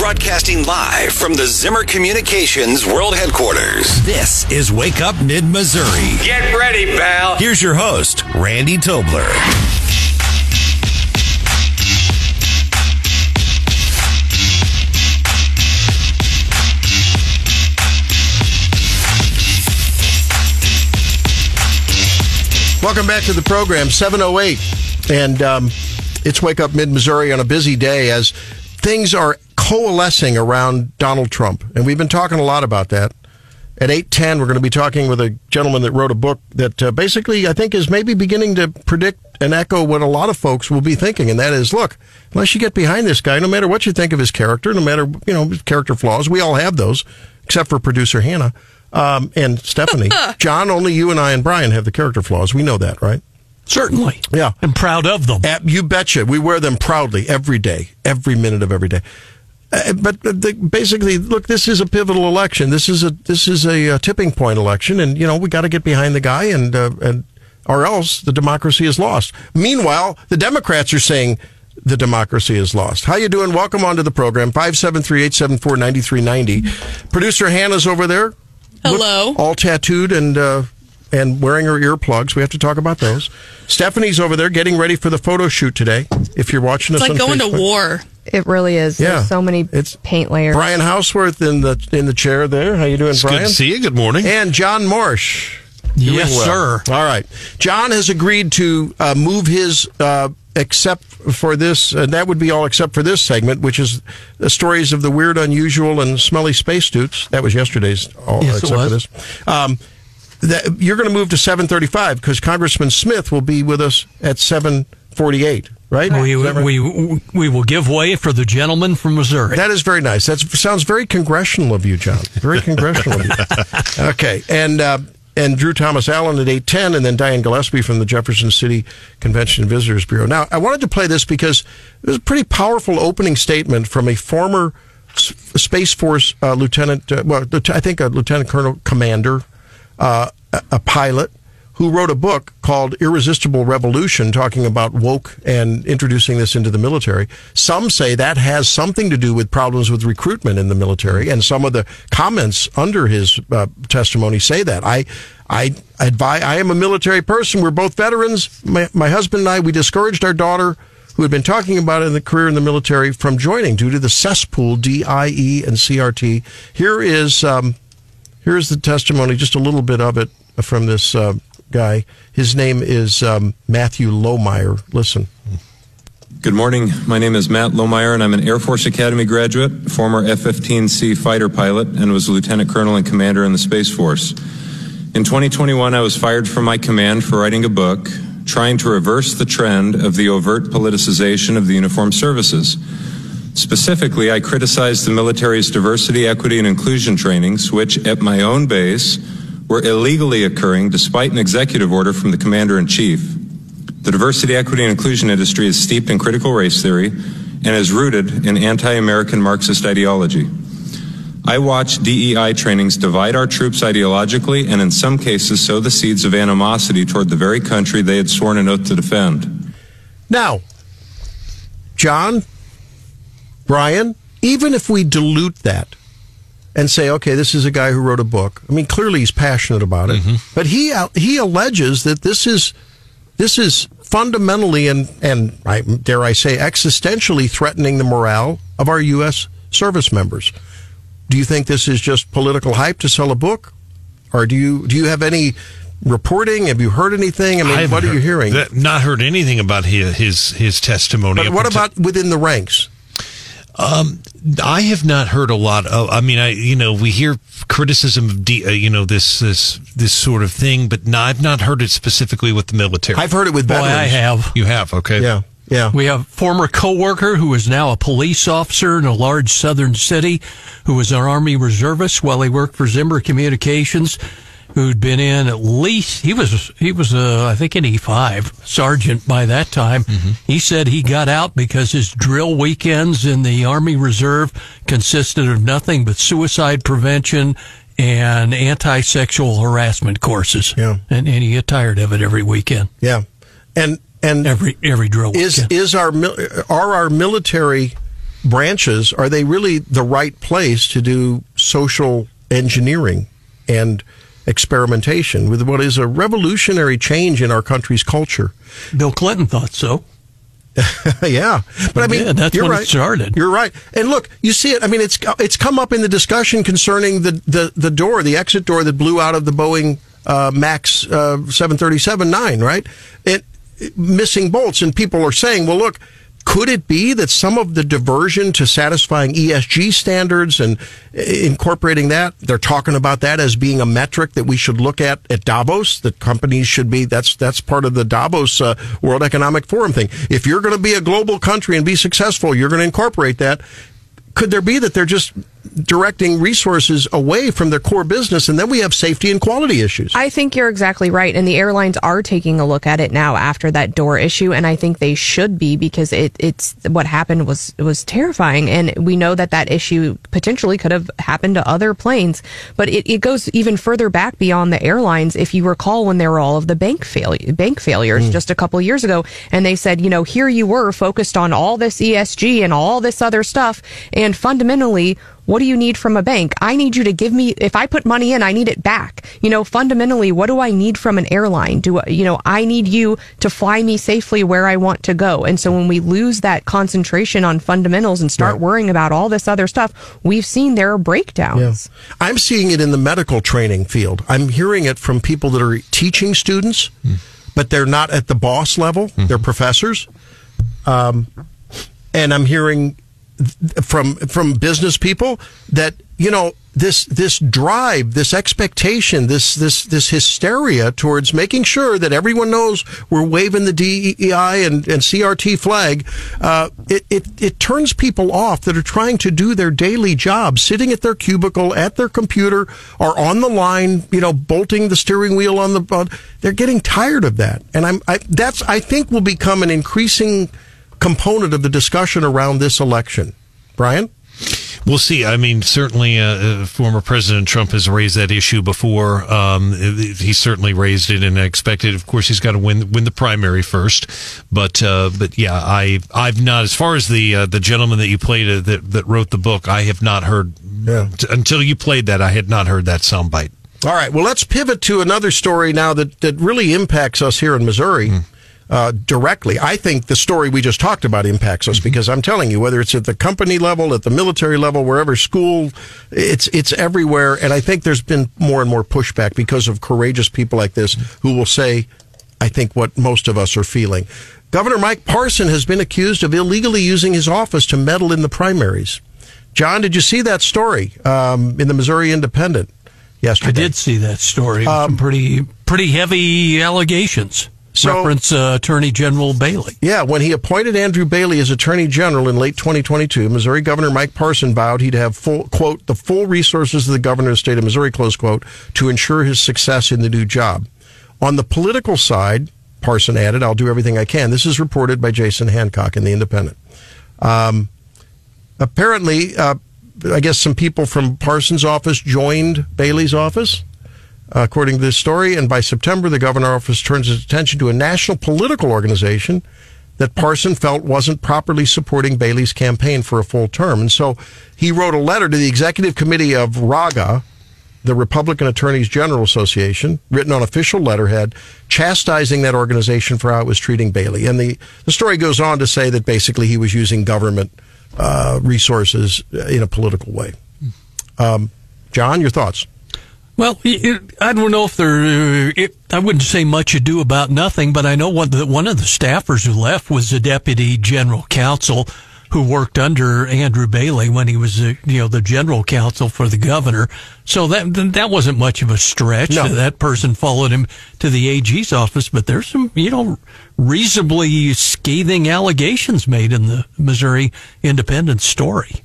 Broadcasting live from the Zimmer Communications World Headquarters. This is Wake Up Mid Missouri. Get ready, pal. Here's your host, Randy Tobler. Welcome back to the program, 708. And um, it's Wake Up Mid Missouri on a busy day as things are coalescing around Donald Trump. And we've been talking a lot about that. At 810, we're going to be talking with a gentleman that wrote a book that uh, basically, I think, is maybe beginning to predict and echo what a lot of folks will be thinking. And that is, look, unless you get behind this guy, no matter what you think of his character, no matter, you know, his character flaws, we all have those, except for producer Hannah um, and Stephanie. John, only you and I and Brian have the character flaws. We know that, right? Certainly. Yeah. I'm proud of them. Uh, you betcha. We wear them proudly every day, every minute of every day. Uh, but the, basically, look, this is a pivotal election. This is a this is a, uh tipping point election, and you know we got to get behind the guy, and uh, and or else the democracy is lost. Meanwhile, the Democrats are saying the democracy is lost. How you doing? Welcome onto the program. 573-874-9390. Producer Hannah's over there. Hello. Look, all tattooed and uh, and wearing her earplugs. We have to talk about those. Stephanie's over there getting ready for the photo shoot today. If you're watching It's us, like going Facebook. to war. It really is. Yeah. There's so many It's paint layers. Brian Houseworth in the in the chair there. How you doing, It's Brian? good to see you. Good morning. And John Marsh. Yes, well. sir. All right. John has agreed to uh, move his, uh, except for this, and that would be all except for this segment, which is the stories of the weird, unusual, and smelly space suits. That was yesterday's, all Yes, it except for was. this. Um, that, you're going to move to 735 because Congressman Smith will be with us at 748, right? We, Is we, we will give way for the gentleman from Missouri. That is very nice. That sounds very congressional of you, John. Very congressional of you. Okay, and uh, and Drew Thomas Allen at eight ten, and then Diane Gillespie from the Jefferson City Convention and Visitors Bureau. Now, I wanted to play this because it was a pretty powerful opening statement from a former S- Space Force uh, lieutenant, uh, well, I think a lieutenant colonel commander, uh, a, a pilot who wrote a book called Irresistible Revolution, talking about woke and introducing this into the military. Some say that has something to do with problems with recruitment in the military, and some of the comments under his uh, testimony say that. I, I advise. I am a military person. We're both veterans. My, my husband and I, we discouraged our daughter. Who had been talking about it in the career in the military from joining due to the cesspool, DIE and CRT. Here is um, Here's the testimony, just a little bit of it from this uh, guy. His name is um, Matthew Lohmeier. Listen. Good morning. My name is Matt Lohmeier, and I'm an Air Force Academy graduate, former F 15C fighter pilot, and was a lieutenant colonel and commander in the Space Force. In 2021, I was fired from my command for writing a book trying to reverse the trend of the overt politicization of the uniformed services. Specifically, I criticized the military's diversity, equity, and inclusion trainings, which, at my own base, were illegally occurring despite an executive order from the commander in chief. The diversity, equity, and inclusion industry is steeped in critical race theory and is rooted in anti American Marxist ideology. I watch DEI trainings divide our troops ideologically and, in some cases, sow the seeds of animosity toward the very country they had sworn an oath to defend. Now, John, Brian, even if we dilute that and say, okay, this is a guy who wrote a book. I mean, clearly he's passionate about it, mm-hmm. but he uh, he alleges that this is this is fundamentally and and I, dare I say existentially threatening the morale of our U.S. service members. Do you think this is just political hype to sell a book, or do you do you have any reporting? Have you heard anything? I mean, haven't what are you hearing? that- not heard anything about his his, his testimony. but what about within the ranks? I have not heard a lot of. I mean, I you know we hear criticism of D, uh, you know this this this sort of thing, but no, I've not heard it specifically with the military. I've heard it with Boy, veterans. I have. you have okay. Yeah, yeah. We have former coworker who is now a police officer in a large southern city, who was an Army reservist while he worked for Zimmer Communications, who'd been in at least he was he was uh, I think an E five sergeant by that time. He said he got out because his drill weekends in the Army Reserve consisted of nothing but suicide prevention and anti-sexual harassment courses. Yeah. and, and he got tired of it every weekend, yeah. And and every every drill is weekend. is our are our military branches are they really the right place to do social engineering and experimentation with what is a revolutionary change in our country's culture? Bill Clinton thought so. yeah, but I mean, yeah, that's you're when right. it started. You're right. And look, you see it. I mean, it's it's come up in the discussion concerning the the, the door, the exit door that blew out of the Boeing uh, Max uh, 737-9, right? It, it missing bolts, and people are saying, well, look. Could it be that some of the diversion to satisfying ESG standards and incorporating that, they're talking about that as being a metric that we should look at at Davos, that companies should be, that's, that's part of the Davos uh, World Economic Forum thing. If you're going to be a global country and be successful, you're going to incorporate that. Could there be that they're just directing resources away from their core business and then we have safety and quality issues? I think you're exactly right. And the airlines are taking a look at it now after that door issue. And I think they should be because it, it's what happened was, was terrifying. And we know that that issue potentially could have happened to other planes, but it, it goes even further back beyond the airlines. If you recall when there were all of the bank fail, bank failures mm. just a couple years ago, and they said, you know, here you were focused on all this ESG and all this other stuff. And fundamentally, what do you need from a bank? I need you to give me, if I put money in, I need it back. You know, fundamentally, what do I need from an airline? Do, you know, I need you to fly me safely where I want to go. And so when we lose that concentration on fundamentals and start right. worrying about all this other stuff, we've seen there are breakdowns. Yeah. I'm seeing it in the medical training field. I'm hearing it from people that are teaching students, mm. but they're not at the boss level. Mm-hmm. They're professors. Um, and I'm hearing from from business people that you know this this drive, this expectation, this this this hysteria towards making sure that everyone knows we're waving the DEI and, and CRT flag. Uh, it, it it turns people off that are trying to do their daily job, sitting at their cubicle at their computer or on the line, you know, bolting the steering wheel on the. Uh, they're getting tired of that, and I'm I, that's I think will become an increasing component of the discussion around this election. Brian? We'll see. I mean, certainly, uh, uh, former President Trump has raised that issue before. Um, he certainly raised it, and I expected. Of course, he's got to win win the primary first. But uh, but yeah, I I've not as far as the uh, the gentleman that you played uh, that that wrote the book. I have not heard yeah. t- until you played that. I had not heard that soundbite. All right. Well, let's pivot to another story now that that really impacts us here in Missouri. Mm uh, directly. I think the story we just talked about impacts us mm-hmm. because I'm telling you, whether it's at the company level, at the military level, wherever school, it's it's everywhere. And I think there's been more and more pushback because of courageous people like this who will say, I think what most of us are feeling. Governor Mike Parson has been accused of illegally using his office to meddle in the primaries. John, did you see that story um, in the Missouri Independent yesterday? I did see that story. Um, pretty pretty heavy allegations. So, reference uh, Attorney General Bailey. Yeah, when he appointed Andrew Bailey as Attorney General in late 2022, Missouri Governor Mike Parson vowed he'd have full quote the full resources of the governor of the state of Missouri close quote to ensure his success in the new job. On the political side, Parson added, "I'll do everything I can." This is reported by Jason Hancock in the Independent. Um, apparently, uh, I guess some people from Parson's office joined Bailey's office according to this story. And by September, the governor office turns its attention to a national political organization that Parson felt wasn't properly supporting Bailey's campaign for a full term. And so he wrote a letter to the executive committee of RAGA, the Republican Attorneys General Association, written on official letterhead, chastising that organization for how it was treating Bailey. And the, the story goes on to say that basically he was using government uh, resources in a political way. Um, John, your thoughts? Well, it, I don't know if there. It, I wouldn't say much ado about nothing, but I know one, the, one of the staffers who left was the deputy general counsel who worked under Andrew Bailey when he was, uh, you know, the general counsel for the governor. So that that wasn't much of a stretch. No. That person followed him to the AG's office, but there's some, you know, reasonably scathing allegations made in the Missouri Independent story.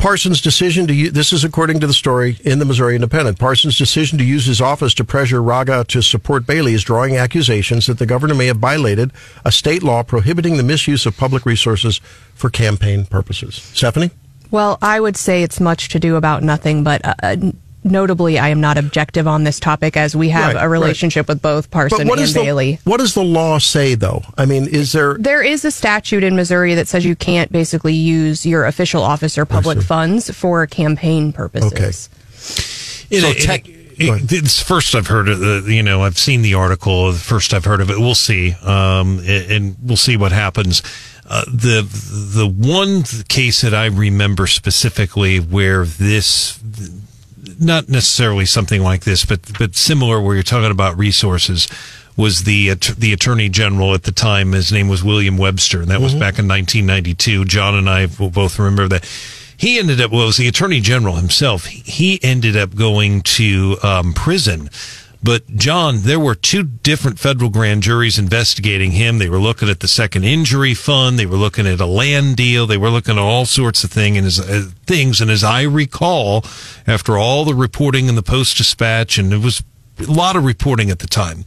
Parsons' decision to use, this is according to the story in the Missouri Independent. Parsons' decision to use his office to pressure Raga to support Bailey is drawing accusations that the governor may have violated a state law prohibiting the misuse of public resources for campaign purposes. Stephanie? Well, I would say it's much to do about nothing, but uh, uh notably, I am not objective on this topic as we have Right, a relationship with both Parson what and is Bailey. the what does the law say though? I mean, is there There is a statute in Missouri that says you can't basically use your official office or public funds for campaign purposes. It, So it- tech- it- go ahead. it's first I've heard of the, you know, I've seen the article. First I've heard of it. We'll see. Um, and and we'll see what happens. Uh, the, the one case that I remember specifically where this, not necessarily something like this, but, but similar where you're talking about resources was the, the attorney general at the time. His name was William Webster and that was back in 1992. John and I will both remember that he ended up well, it was the attorney general himself he ended up going to um, prison but john there were two different federal grand juries investigating him. They were looking at the second injury fund. They were looking at a land deal. They were looking at all sorts of thing and as, uh, things. And as i recall after all the reporting in the post dispatch and it was a lot of reporting at the time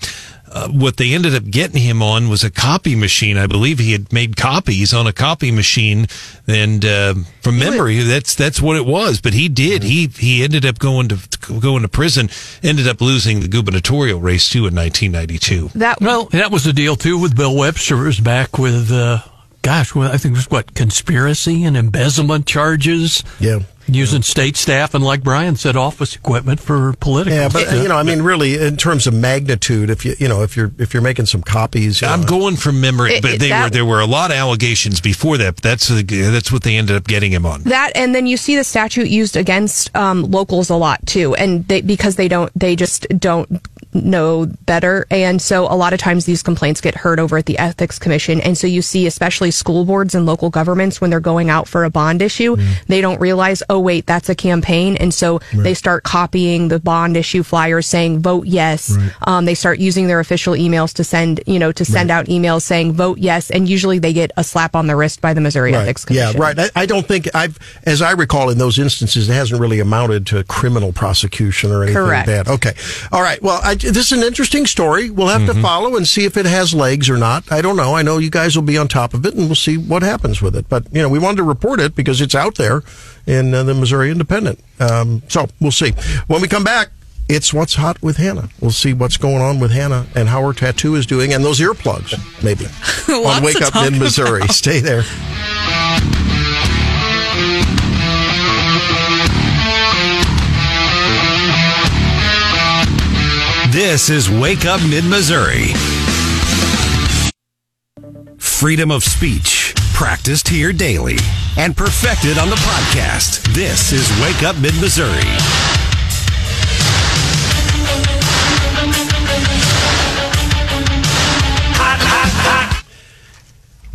uh, what they ended up getting him on was a copy machine. I believe he had made copies on a copy machine, and uh, from memory, that's that's what it was. But he did. He he ended up going to going to prison. Ended up losing the gubernatorial race too in 1992. That Well, that was the deal too with Bill Webster. It was back with, uh, gosh, well, I think it was what conspiracy and embezzlement charges. yeah. Using state staff and, like Brian said, office equipment for political. Yeah, but stuff. you know, I mean, really, in terms of magnitude, if you you know, if you're if you're making some copies, you I'm know, going from memory, It- but it- they that- were there were a lot of allegations before that. That's the, that's what they ended up getting him on. that and then you see the statute used against um, locals a lot too and they, because they don't they just don't know better. And so a lot of times these complaints get heard over at the ethics commission. And so you see especially school boards and local governments when they're going out for a bond issue they don't realize oh wait that's a campaign. And so they start copying the bond issue flyers saying vote yes. Um, they start using their official emails to send you know to send out emails saying vote yes. And usually they get a slap on the wrist by the missouri ethics Commission. Yeah, right. I, I don't think I've, as I recall, in those instances, it hasn't really amounted to criminal prosecution or anything Correct. bad. Okay, all right. Well, I, this is an interesting story. We'll have Mm-hmm. to follow and see if it has legs or not. I don't know. I know you guys will be on top of it, and we'll see what happens with it. But you know, we wanted to report it because it's out there in uh, the Missouri Independent. Um, so we'll see when we come back. It's what's hot with Hannah. We'll see what's going on with Hannah and how her tattoo is doing, and those earplugs, maybe. On Wake Up in Missouri. Stay there. This is Wake Up Mid Missouri. Freedom of speech, practiced here daily and perfected on the podcast. This is Wake Up Mid Missouri.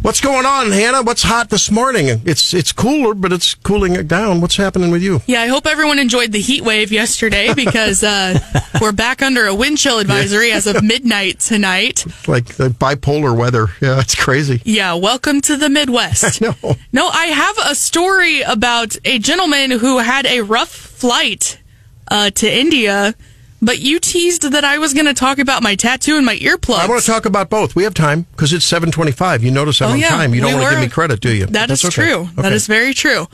What's going on, Hannah? What's hot this morning? It's it's cooler, but it's cooling it down. What's happening with you? Yeah, I hope everyone enjoyed the heat wave yesterday because uh, we're back under a wind chill advisory as of midnight tonight. Like the bipolar weather. Yeah, it's crazy. Yeah, welcome to the Midwest. No. No, I have a story about a gentleman who had a rough flight uh, to India, but you teased that I was going to talk about my tattoo and my earplugs. I want to talk about both. We have time because it's seven twenty-five. You notice I'm Oh, on yeah, time. You don't we want to give me credit, do you? That is That's okay. true. That Okay. is very true.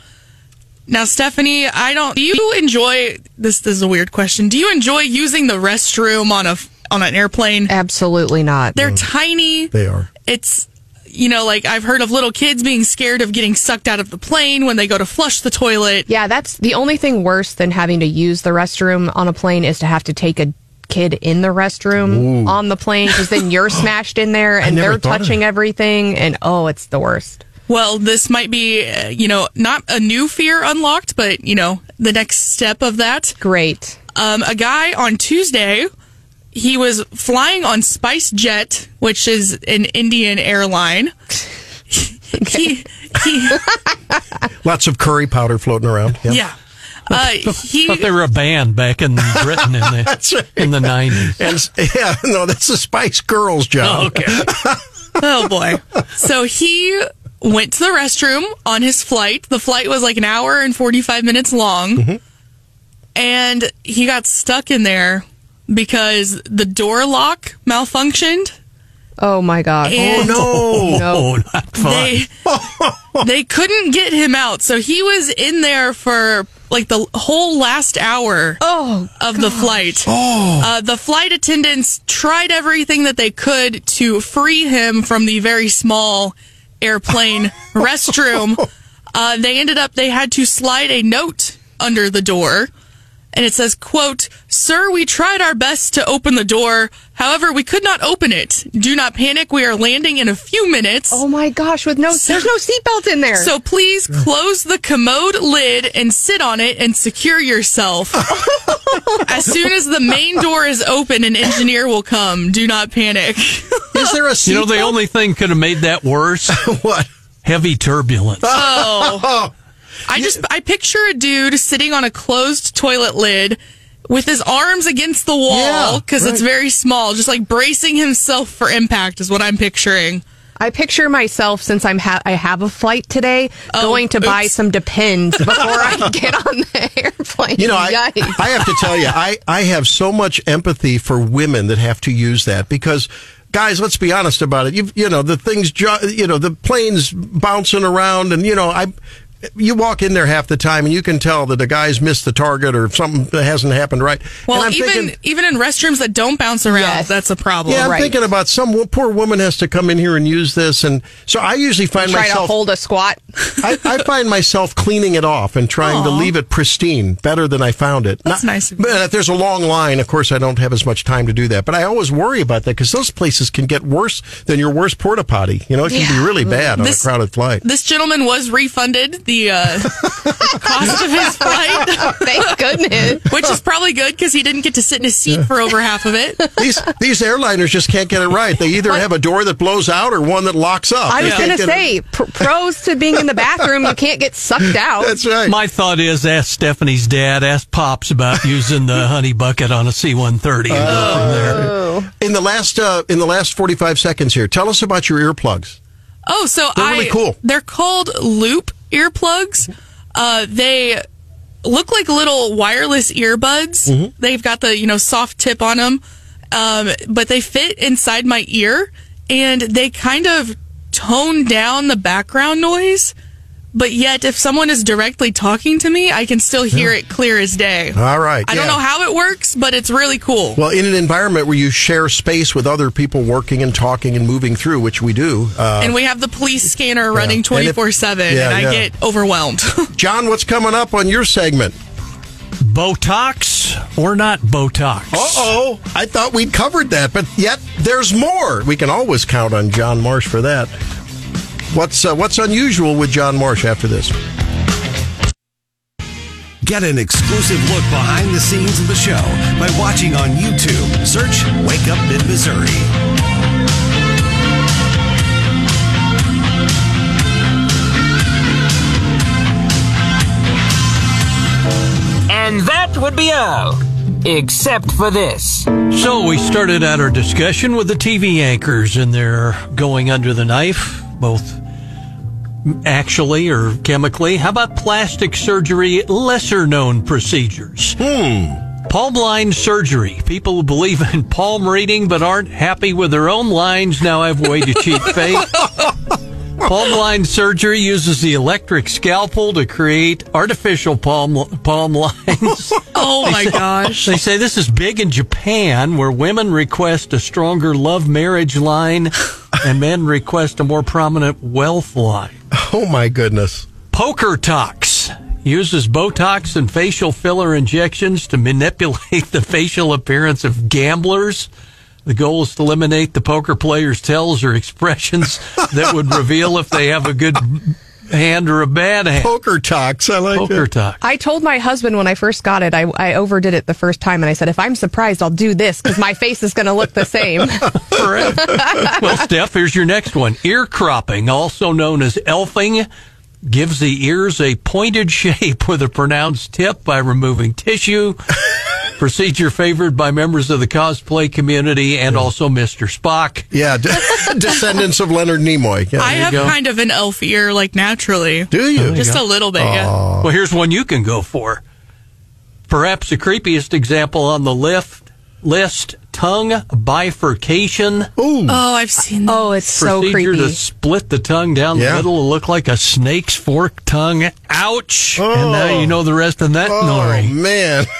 Now, Stephanie, I don't. Do you enjoy this? This is a weird question. Do you enjoy using the restroom on a on an airplane? Absolutely not. They're tiny. They are. It's you know, like I've heard of little kids being scared of getting sucked out of the plane when they go to flush the toilet. Yeah, that's the only thing worse than having to use the restroom on a plane is to have to take a kid in the restroom on the plane because then you're smashed in there and they're touching everything and oh, it's the worst. Well, this might be, uh, you know, not a new fear unlocked, but you know, the next step of that. Great. Um, a guy on Tuesday, he was flying on SpiceJet, which is an Indian airline. he, he, Lots of curry powder floating around. Yeah. yeah. Uh, he, thought they were a band back in Britain in the right. in the nineties. And yeah, no, that's the Spice Girls, John. Okay. Oh boy. So he went to the restroom on his flight. The flight was like an hour and 45 minutes long. And he got stuck in there because the door lock malfunctioned. Oh my god! And No. no. Oh, not fun. they they couldn't get him out. So he was in there for like the whole last hour Oh, of the flight. Uh, the flight attendants tried everything that they could to free him from the very small airplane restroom. Uh, they ended up, they had to slide a note under the door. And it says, quote, Sir, we tried our best to open the door. However, we could not open it. Do not panic. We are landing in a few minutes. oh my gosh! With no, there's no seatbelt in there. So please close the commode lid and sit on it and secure yourself. as soon as the main door is open, an engineer will come. Do not panic. Is there a You know, the only thing could have made that worse what? heavy turbulence. Oh. I just I picture a dude sitting on a closed toilet lid with his arms against the wall Yeah, because it's very small, just like bracing himself for impact is what I'm picturing. I picture myself since I'm ha- I have a flight today, Oh, going to buy some Depends before I get on the airplane. You know, I, I have to tell you, I, I have so much empathy for women that have to use that because, guys, let's be honest about it. You, you know, the things, jo- you know, the planes bouncing around, and you know, I. You walk in there half the time, and you can tell that the guys missed the target or something that hasn't happened right. Well, and I'm even thinking, even in restrooms that don't bounce around, Yes. that's a problem. yeah, I'm right. thinking about some poor woman has to come in here and use this, and so I usually find try myself to hold a squat. I, I find myself cleaning it off and trying to leave it pristine, better than I found it. That's nice of you. But if there's a long line, of course, I don't have as much time to do that. But I always worry about that because those places can get worse than your worst porta potty. You know, it can be really bad on This- a crowded flight. This gentleman was refunded the uh, cost of his flight, Thank goodness. which is probably good because he didn't get to sit in his seat for over half of it. these these airliners just can't get it right. They either have a door that blows out or one that locks up. I They was can't going to get it- say, pr- pros to being in the bathroom, you can't get sucked out. that's right. My thought is ask Stephanie's dad, ask Pops about using the honey bucket on a C 130 and go from there. in the last uh, in the last 45 seconds here, tell us about your earplugs. Oh, so They're I really cool. they're called loop earplugs. Uh, they look like little wireless earbuds. Mm-hmm. They've got the you know soft tip on them, um, but they fit inside my ear, and they kind of tone down the background noise. But yet, if someone is directly talking to me, I can still hear it clear as day. All right. I don't know how it works, but it's really cool. Well, in an environment where you share space with other people working and talking and moving through, which we do. Uh, and we have the police scanner running And if- twenty four seven, Yeah, and I yeah. get overwhelmed. John, what's coming up on your segment? Botox or not Botox? Uh oh. I thought we'd covered that, but yet there's more. We can always count on John Marsh for that. What's uh, what's unusual with John Marsh after this? Get an exclusive look behind the scenes of the show by watching on YouTube. Search Wake Up Mid Missouri. And that would be all. Except for this. So we started out our discussion with the TV anchors and they're going under the knife, both actually or chemically. How about plastic surgery, lesser known procedures? Hmm. Palm line surgery. People who believe in palm reading but aren't happy with their own lines now have a way to cheat fate. Palm line surgery uses the electric scalpel to create artificial palm palm lines. oh my gosh. They say this is big in Japan, where women request a stronger love marriage line and men request a more prominent wealth line. Oh my goodness. Poker Tox uses Botox and facial filler injections to manipulate the facial appearance of gamblers. The goal is to eliminate the poker player's tells or expressions that would reveal if they have a good hand or a bad hand. Poker talks. I like Poker that. Tox. I told my husband when I first got it, I, I overdid it the first time, and I said, if I'm surprised, I'll do this because my face is going to look the same. Correct. well, Steph, here's your next one. Ear cropping, also known as elfing, gives the ears a pointed shape with a pronounced tip by removing tissue. Procedure favored by members of the cosplay community and also Mr. Spock. Yeah, de- descendants of Leonard Nimoy. Yeah. I have go. kind of an elf ear, like naturally. Do you? Just a little bit, yeah. Well, here's one you can go for. Perhaps the creepiest example on the lift list tongue bifurcation. Ooh. Oh, I've seen. Oh, it's so procedure creepy. to split the tongue down Yeah. the middle to look like a snake's forked tongue. Ouch! Oh. And now you know the rest of that Oh story. man.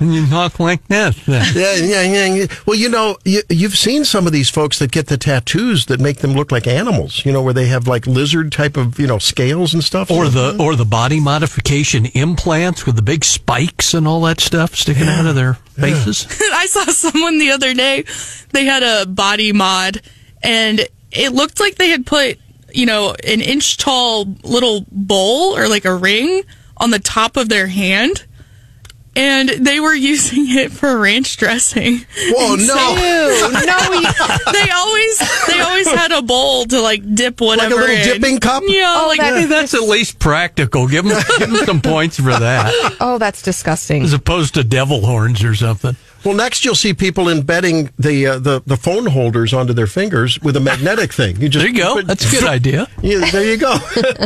And you talk like this. then. yeah, yeah, yeah, yeah. Well, you know, you, you've seen some of these folks that get the tattoos that make them look like animals. You know, where they have like lizard type of you know scales and stuff. Or the mm-hmm. or the body modification implants with the big spikes and all that stuff sticking out of their faces. I saw someone the other day. They had a body mod, and it looked like they had put, you know, an inch tall little bowl or like a ring on the top of their hand. And they were using it for ranch dressing. Whoa, And no. so- no, you- they always they always had a bowl to like dip whatever Like a little in. dipping cup? Yeah, Oh, like that- Hey, that's at least practical. Give them, give 'em some points for that, oh, that's disgusting. as opposed to devil horns or something. Well, next you'll see people embedding the uh, the the phone holders onto their fingers with a magnetic thing. You just There you go. put- That's a good idea. Yeah, there you go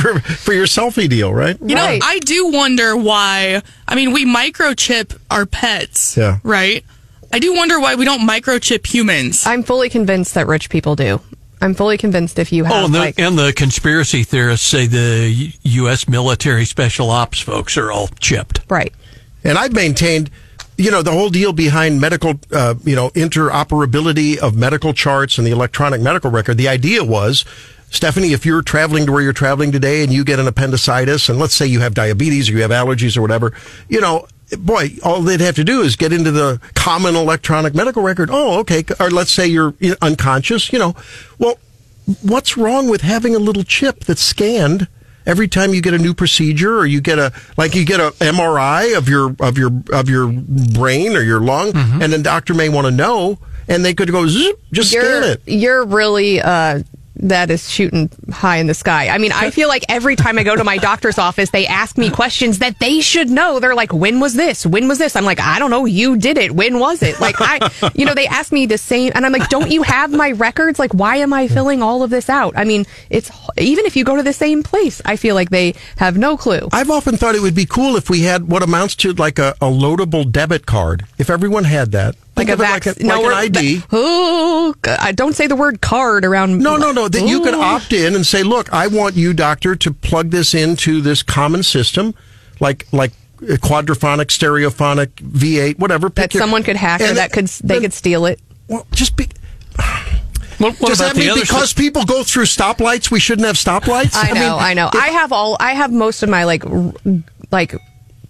for, for your selfie deal, right? You know, I do wonder why. I mean, we microchip our pets, Yeah. right? I do wonder why we don't microchip humans. I'm fully convinced that rich people do. I'm fully convinced if you have Oh, and the, like and the conspiracy theorists say the U.S. military special ops folks are all chipped. right. And I've maintained, you know, the whole deal behind medical, uh, you know, interoperability of medical charts and the electronic medical record. The idea was, Stephanie, if you're traveling to where you're traveling today and you get an appendicitis, and let's say you have diabetes or you have allergies or whatever, you know, boy, all they'd have to do is get into the common electronic medical record. Oh, okay. Or let's say you're unconscious, you know. Well, what's wrong with having a little chip that's scanned every time you get a new procedure or you get a like you get a MRI of your of your of your brain or your lung and the doctor may want to know and they could go just scan You're it. you're really uh that is shooting high in the sky. I mean, I feel like every time I go to my doctor's office, they ask me questions that they should know. They're like, "When was this? When was this?" I'm like, "I don't know. You did it. When was it?" Like I, you know, they ask me the same, and I'm like, "Don't you have my records? Like, why am I filling all of this out?" I mean, it's even if you go to the same place, I feel like they have no clue. I've often thought it would be cool if we had what amounts to like a, a loadable debit card. If everyone had that, Like a of it vac- like, a, no, like we're- an ID. Oh, I don't say the word card around. No, no, no. That you could opt in and say, "Look, I want you, doctor, to plug this into this common system, like like quadraphonic, stereophonic, V8, whatever." that your- someone could hack or and that could they then- could steal it. Well, just be. What, what Does that mean other because people go through stoplights, we shouldn't have stoplights? I know, I, mean, know. I have all. I have most of my like, r- like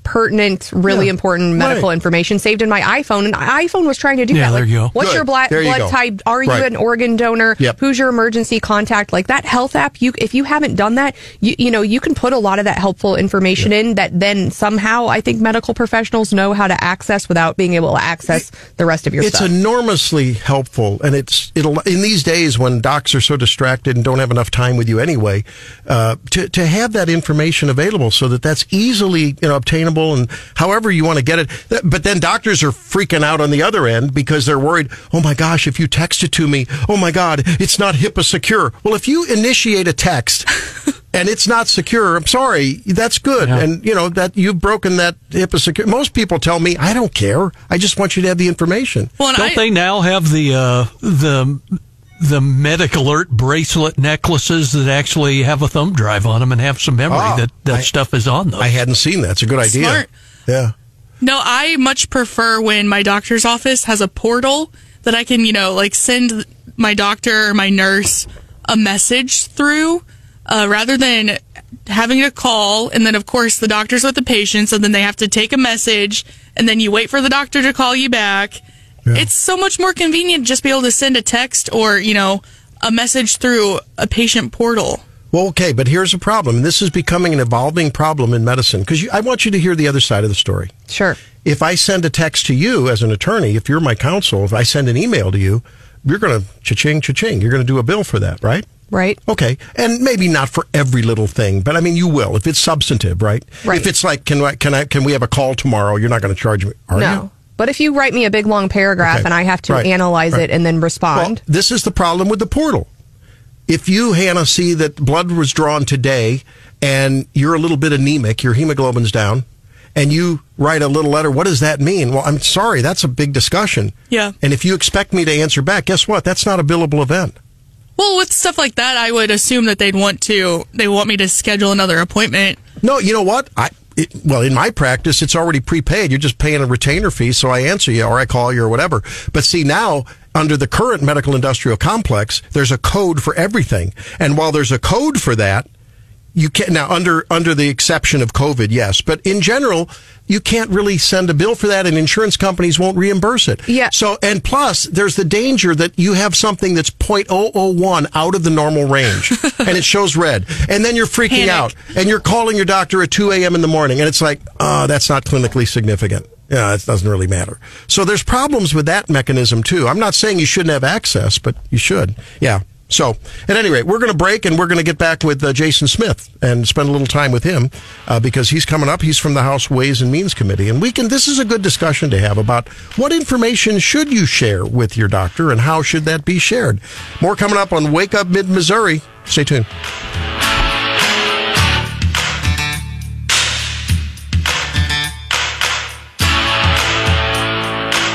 pertinent, really Yeah. important medical Right. information saved in my iPhone, and iPhone was trying to do Yeah, that. there Like, you go. What's Good. your blood you blood go. type? Are you an organ donor? Yep. Who's your emergency contact? Like that health app. You, if you haven't done that, you you know you can put a lot of that helpful information in that then somehow I think medical professionals know how to access without being able to access the rest of your it's stuff. enormously helpful, and it's it'll in these days when docs are so distracted and don't have enough time with you anyway, uh, to to have that information available so that that's easily you know obtainable and however you want to get it. But then doctors are freaking out on the other end because they're worried. Oh my gosh, if you text it to me, oh my God, it's not HIPAA secure. Well, if you initiate a text. And it's not secure. I'm sorry. That's good. Yeah. And you know that you've broken that HIPAA secure. Most people tell me, I don't care. I just want you to have the information. Well, Don't I, they now have the uh, the the medic alert bracelet necklaces that actually have a thumb drive on them and have some memory Ah, that that I- stuff is on them. I hadn't seen that. It's a good idea. Smart. Yeah. No, I much prefer when my doctor's office has a portal that I can, you know, like send my doctor or my nurse a message through uh, rather than having to call. And then, of course, the doctor's with the patient, so then they have to take a message and then you wait for the doctor to call you back. It's so much more convenient to just be able to send a text or, you know, a message through a patient portal. Well, okay, but here's a problem. and This is becoming an evolving problem in medicine because I want you to hear the other side of the story. sure. If I send a text to you as an attorney, if you're my counsel, if I send an email to you, you're going to cha-ching, cha-ching. You're going to do a bill for that, right? Right. Okay, and maybe not for every little thing, but I mean, you will if it's substantive, right? Right. If it's like, can I, can I, can we have a call tomorrow? You're not going to charge me, are no. you? But if you write me a big long paragraph Okay. and I have to Right. analyze Right. it and then Well, respond, this is the problem with the portal. If you, Hannah, see that blood was drawn today and you're a little bit anemic, your hemoglobin's down, and you write a little letter, what does that mean? Well, I'm sorry, that's a big discussion. Yeah. And if you expect me to answer back, guess what? That's not a billable event. Well, with stuff like that, I would assume that they'd want to they want me to schedule another appointment. No, you know what? I it, well, in my practice, it's already prepaid. You're just paying a retainer fee, so I answer you or I call you or whatever. But see, now under the current medical industrial complex, there's a code for everything, and while there's a code for that, you can now under under the exception of COVID, yes, but in general, you can't really send a bill for that, and insurance companies won't reimburse it. Yeah. So, and plus, there's the danger that you have something that's 0.001 out of the normal range, and it shows red, and then you're freaking Panic. out, and you're calling your doctor at 2 a.m. in the morning, and it's like, oh, that's not clinically significant. Yeah, it doesn't really matter. So there's problems with that mechanism too. I'm not saying you shouldn't have access, but you should. Yeah. So, at any rate, we're going to break and we're going to get back with uh, Jason Smith and spend a little time with him uh, because he's coming up. He's from the House Ways and Means Committee, and we can. This is a good discussion to have about what information should you share with your doctor and how should that be shared. More coming up on Wake Up Mid Missouri. Stay tuned.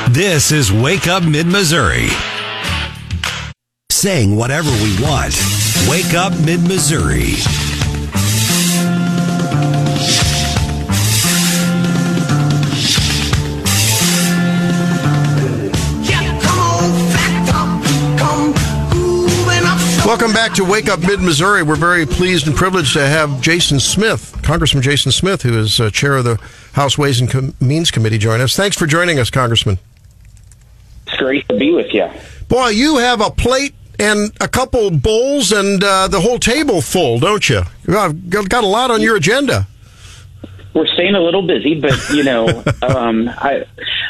This is Wake Up Mid Missouri. Saying whatever we want. Wake Up Mid Missouri. Welcome back to Wake Up Mid Missouri. We're very pleased and privileged to have Jason Smith, Congressman Jason Smith, who is uh, chair of the House Ways and Com- Means Committee, join us. Thanks for joining us, Congressman. It's great to be with you. Boy, you have a plate and a couple bowls and uh, the whole table full, don't you? You've got a lot on your agenda. We're staying a little busy, but you know, um, I,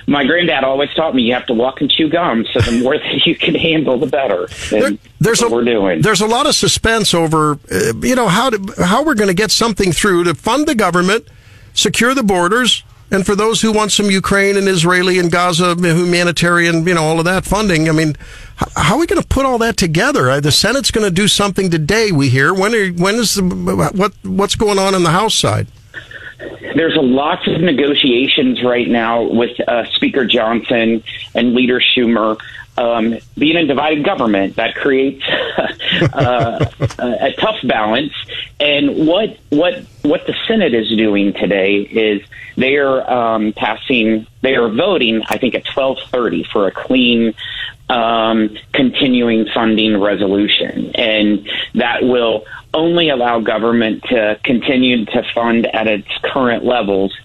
my granddad always taught me you have to walk and chew gum. So the more that you can handle, the better. There- there's a what we're doing. there's a lot of suspense over uh, you know how to, how we're going to get something through to fund the government, secure the borders, and for those who want some Ukraine and Israeli and Gaza humanitarian, you know, all of that funding. I mean, how are we going to put all that together? Uh, The Senate's going to do something today. We hear when are, when is the what what's going on in the House side? There's a lots of negotiations right now with uh, Speaker Johnson and Leader Schumer. Um, being a divided government that creates uh, a, a tough balance. And what what what the Senate is doing today is they are um, passing. They are voting. I think at twelve thirty for a clean um, continuing funding resolution, and that will only allow government to continue to fund at its current levels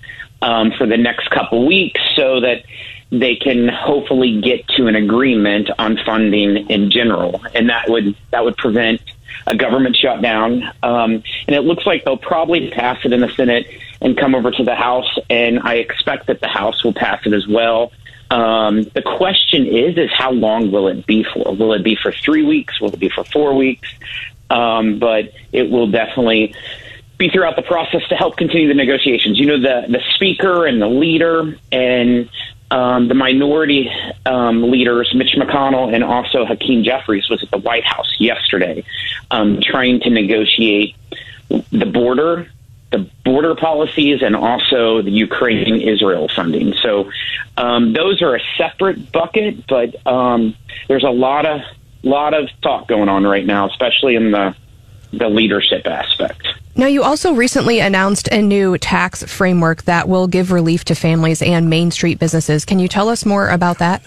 um, for the next couple weeks, so that they can hopefully get to an agreement on funding in general, and that would that would prevent a government shutdown. Um, and it looks like they'll probably pass it in the Senate and come over to the House, and I expect that the House will pass it as well. Um, the question is, is how long will it be for? Will it be for three weeks? Will it be for four weeks? Um, but it will definitely be throughout the process to help continue the negotiations. You know, the the speaker and the leader and um, the minority um, leaders, Mitch McConnell and also Hakeem Jeffries, was at the White House yesterday, um, trying to negotiate the border, the border policies, and also the Ukraine Israel funding. So um, those are a separate bucket, but um, there's a lot of lot of talk going on right now, especially in the the leadership aspect. Now, you also recently announced a new tax framework that will give relief to families and Main Street businesses. Can you tell us more about that?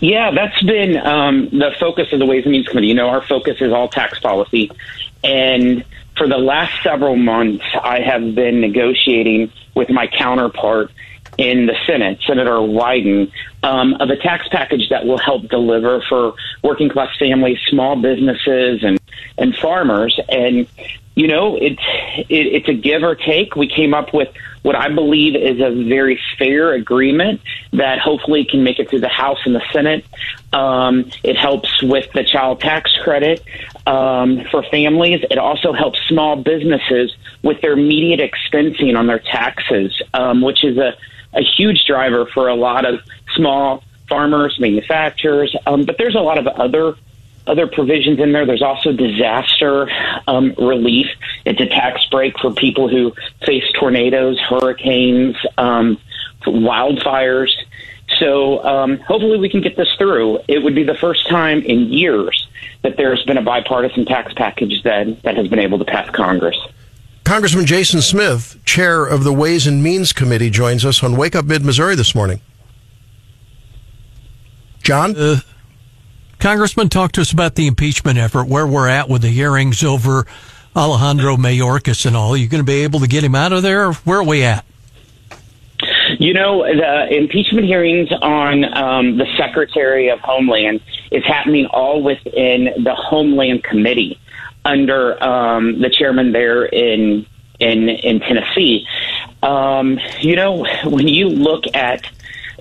Yeah, that's been um, the focus of the Ways and Means Committee. You know, our focus is all tax policy. And for the last several months, I have been negotiating with my counterpart in the Senate, Senator Wyden, um, of a tax package that will help deliver for working class families, small businesses, and, and farmers. And you know, it's it, it's a give or take. We came up with what I believe is a very fair agreement that hopefully can make it through the House and the Senate. Um, it helps with the child tax credit um, for families. It also helps small businesses with their immediate expensing on their taxes, um, which is a, a huge driver for a lot of small farmers, manufacturers. Um, but there's a lot of other other provisions in there. There's also disaster um, relief. It's a tax break for people who face tornadoes, hurricanes, um, wildfires. So um, hopefully we can get this through. It would be the first time in years that there's been a bipartisan tax package that, that has been able to pass Congress. Congressman Jason Smith, chair of the Ways and Means Committee, joins us on Wake Up Mid Missouri this morning. John? Uh, Congressman, talk to us about the impeachment effort, where we're at with the hearings over Alejandro Mayorkas and all. Are you going to be able to get him out of there? Where are we at? You know, the impeachment hearings on um, the Secretary of Homeland is happening all within the Homeland Committee under um, the chairman there in in in Tennessee. Um, you know, when you look at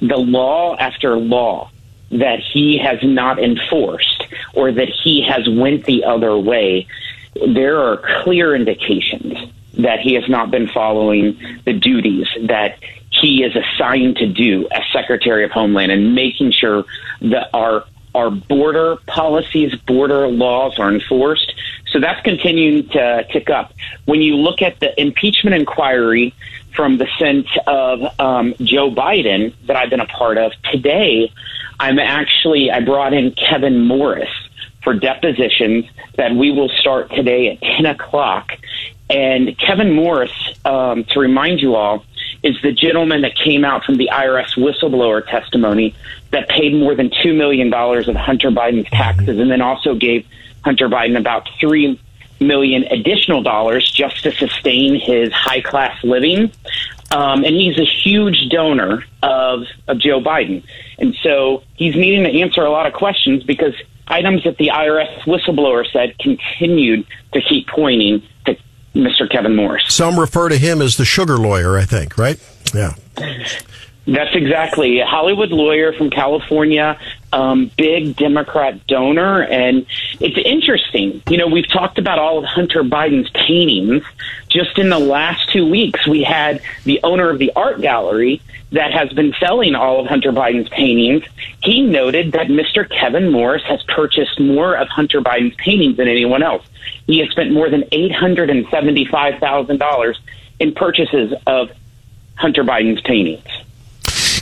the law after law that he has not enforced or that he has went the other way, there are clear indications that he has not been following the duties that he is assigned to do as Secretary of Homeland and making sure that our our border policies, border laws are enforced. So that's continuing to tick up. When you look at the impeachment inquiry from the sense of um, Joe Biden that I've been a part of today, I'm actually I brought in Kevin Morris for depositions that we will start today at 10 o'clock. And Kevin Morris, um, to remind you all, is the gentleman that came out from the IRS whistleblower testimony that paid more than $2 million of Hunter Biden's taxes and then also gave Hunter Biden about 3 million additional dollars just to sustain his high class living. Um, and he's a huge donor of, of Joe Biden. And so he's needing to answer a lot of questions because items that the IRS whistleblower said continued to keep pointing to Mr. Kevin Morris. Some refer to him as the sugar lawyer, I think, right? Yeah. That's exactly a Hollywood lawyer from California, um, big Democrat donor, and it's interesting. You know, we've talked about all of Hunter Biden's paintings. Just in the last two weeks, we had the owner of the art gallery that has been selling all of Hunter Biden's paintings. He noted that Mr. Kevin Morris has purchased more of Hunter Biden's paintings than anyone else. He has spent more than eight hundred and seventy-five thousand dollars in purchases of Hunter Biden's paintings.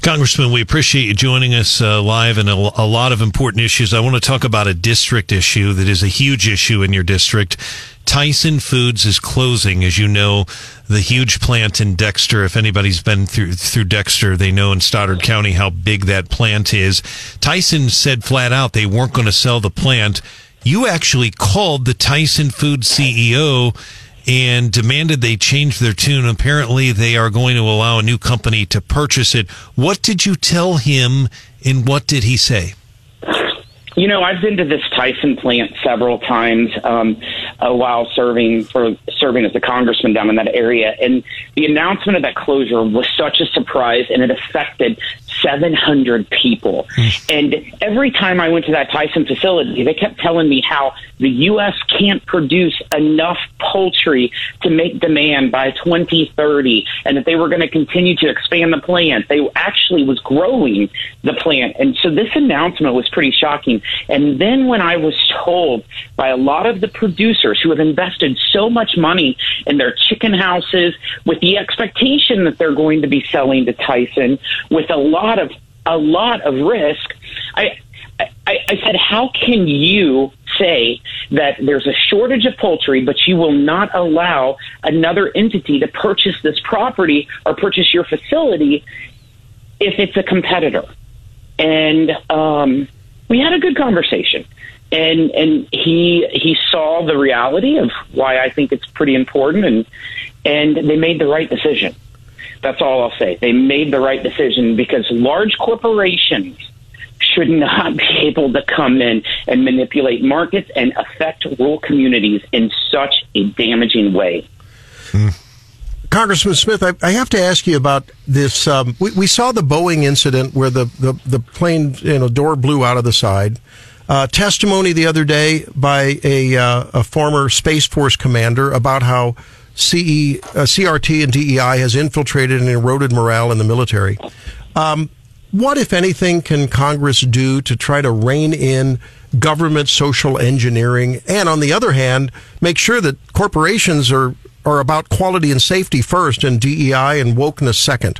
Congressman, we appreciate you joining us uh, live and a, a, lot of important issues. I want to talk about a district issue that is a huge issue in your district. Tyson Foods is closing, as you know, the huge plant in Dexter. If anybody's been through through Dexter, they know in Stoddard County how big that plant is. Tyson said flat out they weren't going to sell the plant. You actually called the Tyson Foods CEO and demanded they change their tune. Apparently, they are going to allow a new company to purchase it. What did you tell him, and what did he say? You know, I've been to this Tyson plant several times um, uh, while serving for serving as a congressman down in that area, and the announcement of that closure was such a surprise, and it affected 700 people. Hmm. And every time I went to that Tyson facility, they kept telling me how the U.S. can't produce enough poultry to make demand by 2030 and that they were going to continue to expand the plant. They actually was growing the plant. And so this announcement was pretty shocking. And then when I was told by a lot of the producers who have invested so much money in their chicken houses with the expectation that they're going to be selling to Tyson with a lot of a lot of risk, I I, I said, how can you say that there's a shortage of poultry, but you will not allow another entity to purchase this property or purchase your facility if it's a competitor? And um, we had a good conversation, and and he he saw the reality of why I think it's pretty important, and and they made the right decision. That's all I'll say. They made the right decision because large corporations should not be able to come in and manipulate markets and affect rural communities in such a damaging way. Hmm. Congressman Smith, I, I, have to ask you about this. Um, we, we, saw the Boeing incident where the, the, the, plane, you know, door blew out of the side. Uh, testimony the other day by a, uh, a former Space Force commander about how CE, uh, CRT and DEI has infiltrated and eroded morale in the military. Um, what, if anything, can Congress do to try to rein in government social engineering, and on the other hand, make sure that corporations are are about quality and safety first, and DEI and wokeness second.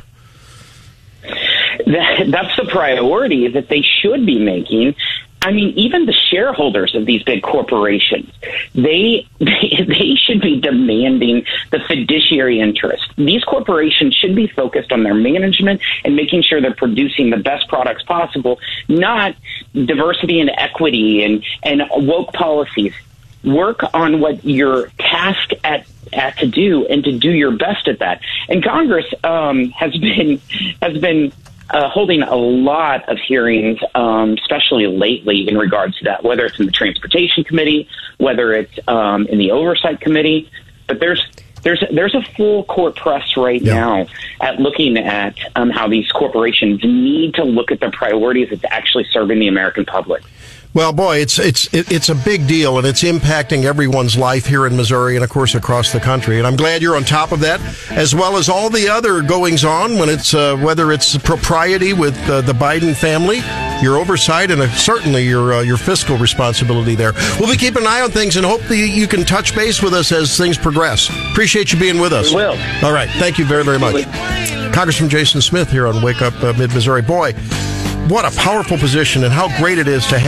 That, that's the priority that they should be making. I mean, even the shareholders of these big corporations, they, they they should be demanding the fiduciary interest. These corporations should be focused on their management and making sure they're producing the best products possible, not diversity and equity and and woke policies. Work on what you're tasked at at to do and to do your best at that. And Congress um, has been has been uh, holding a lot of hearings, um, especially lately in regards to that, whether it's in the Transportation Committee, whether it's um, in the Oversight Committee. But there's there's there's a full court press right Yeah. now at looking at um, how these corporations need to look at their priorities that's actually serving the American public. Well, boy, it's it's it's a big deal, and it's impacting everyone's life here in Missouri, and of course across the country. And I'm glad you're on top of that, as well as all the other goings on when it's uh, whether it's propriety with uh, the Biden family, your oversight, and uh, certainly your uh, your fiscal responsibility there. We'll be keeping an eye on things, and hope that you can touch base with us as things progress. Appreciate you being with us. We will. All right, thank you very very much, Congressman Jason Smith here on Wake Up uh, Mid Missouri. Boy, what a powerful position, and how great it is to have.